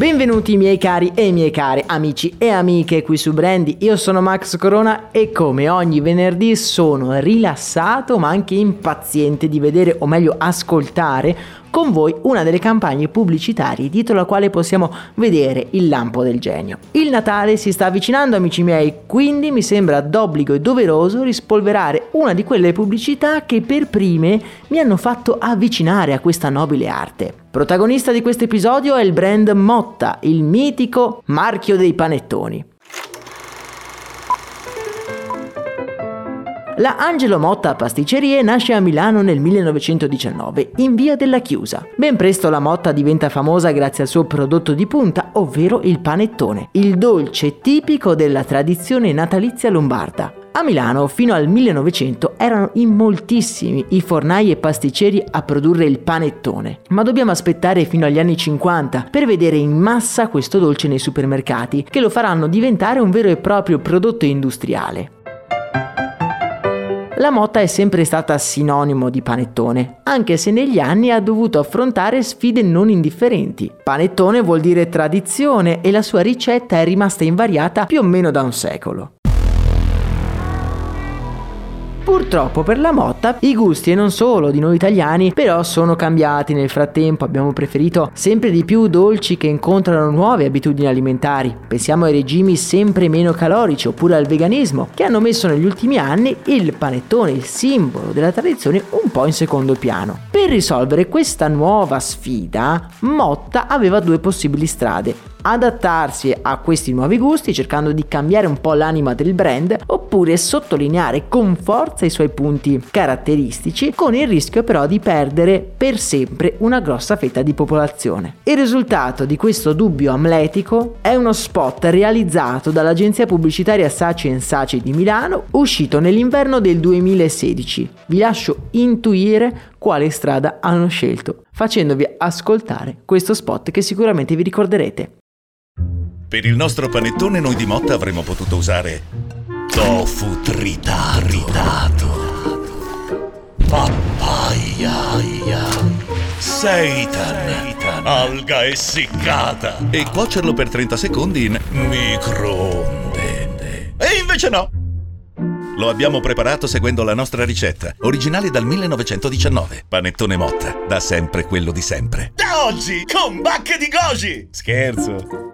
Benvenuti miei cari e miei care amici e amiche qui su Brandy, io sono Max Corona e come ogni venerdì sono rilassato ma anche impaziente di vedere o meglio ascoltare con voi una delle campagne pubblicitarie dietro la quale possiamo vedere il lampo del genio. Il Natale si sta avvicinando amici miei, quindi mi sembra d'obbligo e doveroso rispolverare una di quelle pubblicità che per prime mi hanno fatto avvicinare a questa nobile arte. Protagonista di questo episodio è il brand Motta, il mitico marchio dei panettoni. La Angelo Motta Pasticcerie nasce a Milano nel 1919, in via della Chiusa. Ben presto la Motta diventa famosa grazie al suo prodotto di punta, ovvero il panettone, il dolce tipico della tradizione natalizia lombarda. A Milano fino al 1900 erano in moltissimi i fornai e pasticceri a produrre il panettone, ma dobbiamo aspettare fino agli anni 50 per vedere in massa questo dolce nei supermercati, che lo faranno diventare un vero e proprio prodotto industriale. La motta è sempre stata sinonimo di panettone, anche se negli anni ha dovuto affrontare sfide non indifferenti. Panettone vuol dire tradizione e la sua ricetta è rimasta invariata più o meno da un secolo. Purtroppo per la motta i gusti e non solo di noi italiani però sono cambiati nel frattempo, abbiamo preferito sempre di più dolci che incontrano nuove abitudini alimentari. Pensiamo ai regimi sempre meno calorici oppure al veganismo che hanno messo negli ultimi anni il panettone, il simbolo della tradizione, un po' in secondo piano. Per risolvere questa nuova sfida, Motta aveva due possibili strade adattarsi a questi nuovi gusti cercando di cambiare un po' l'anima del brand oppure sottolineare con forza i suoi punti caratteristici con il rischio però di perdere per sempre una grossa fetta di popolazione. Il risultato di questo dubbio amletico è uno spot realizzato dall'agenzia pubblicitaria Saci Saci di Milano uscito nell'inverno del 2016. Vi lascio intuire quale strada hanno scelto facendovi ascoltare questo spot che sicuramente vi ricorderete. Per il nostro panettone noi di Motta avremmo potuto usare tofu tritato, papaya, seitan, alga essiccata e cuocerlo per 30 secondi in microonde. E invece no! Lo abbiamo preparato seguendo la nostra ricetta, originale dal 1919. Panettone Motta, da sempre quello di sempre. Da oggi, con bacche di goji! Scherzo!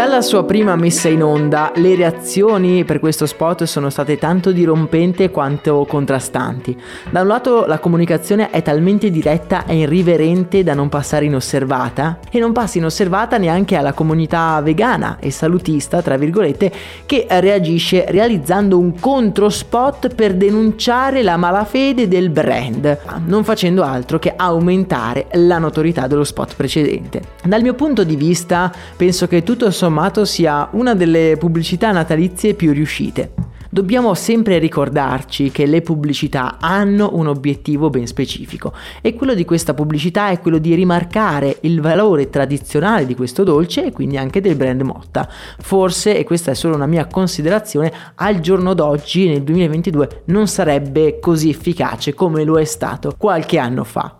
Dalla sua prima messa in onda, le reazioni per questo spot sono state tanto dirompenti quanto contrastanti. Da un lato la comunicazione è talmente diretta e irriverente da non passare inosservata e non passa inosservata neanche alla comunità vegana e salutista, tra virgolette, che reagisce realizzando un controspot per denunciare la malafede del brand, non facendo altro che aumentare la notorietà dello spot precedente. Dal mio punto di vista, penso che tutto sommato sia una delle pubblicità natalizie più riuscite. Dobbiamo sempre ricordarci che le pubblicità hanno un obiettivo ben specifico e quello di questa pubblicità è quello di rimarcare il valore tradizionale di questo dolce e quindi anche del brand Motta. Forse, e questa è solo una mia considerazione, al giorno d'oggi, nel 2022, non sarebbe così efficace come lo è stato qualche anno fa.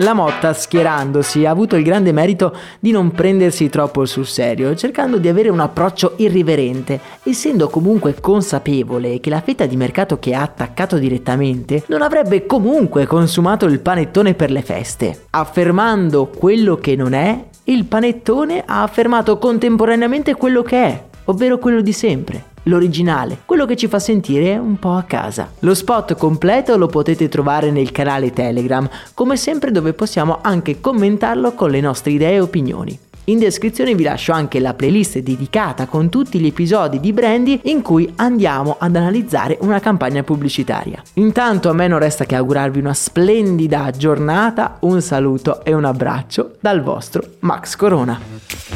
La Motta, schierandosi, ha avuto il grande merito di non prendersi troppo sul serio, cercando di avere un approccio irriverente, essendo comunque consapevole che la fetta di mercato che ha attaccato direttamente non avrebbe comunque consumato il panettone per le feste. Affermando quello che non è, il panettone ha affermato contemporaneamente quello che è, ovvero quello di sempre l'originale, quello che ci fa sentire un po' a casa. Lo spot completo lo potete trovare nel canale Telegram, come sempre dove possiamo anche commentarlo con le nostre idee e opinioni. In descrizione vi lascio anche la playlist dedicata con tutti gli episodi di Brandy in cui andiamo ad analizzare una campagna pubblicitaria. Intanto a me non resta che augurarvi una splendida giornata, un saluto e un abbraccio dal vostro Max Corona.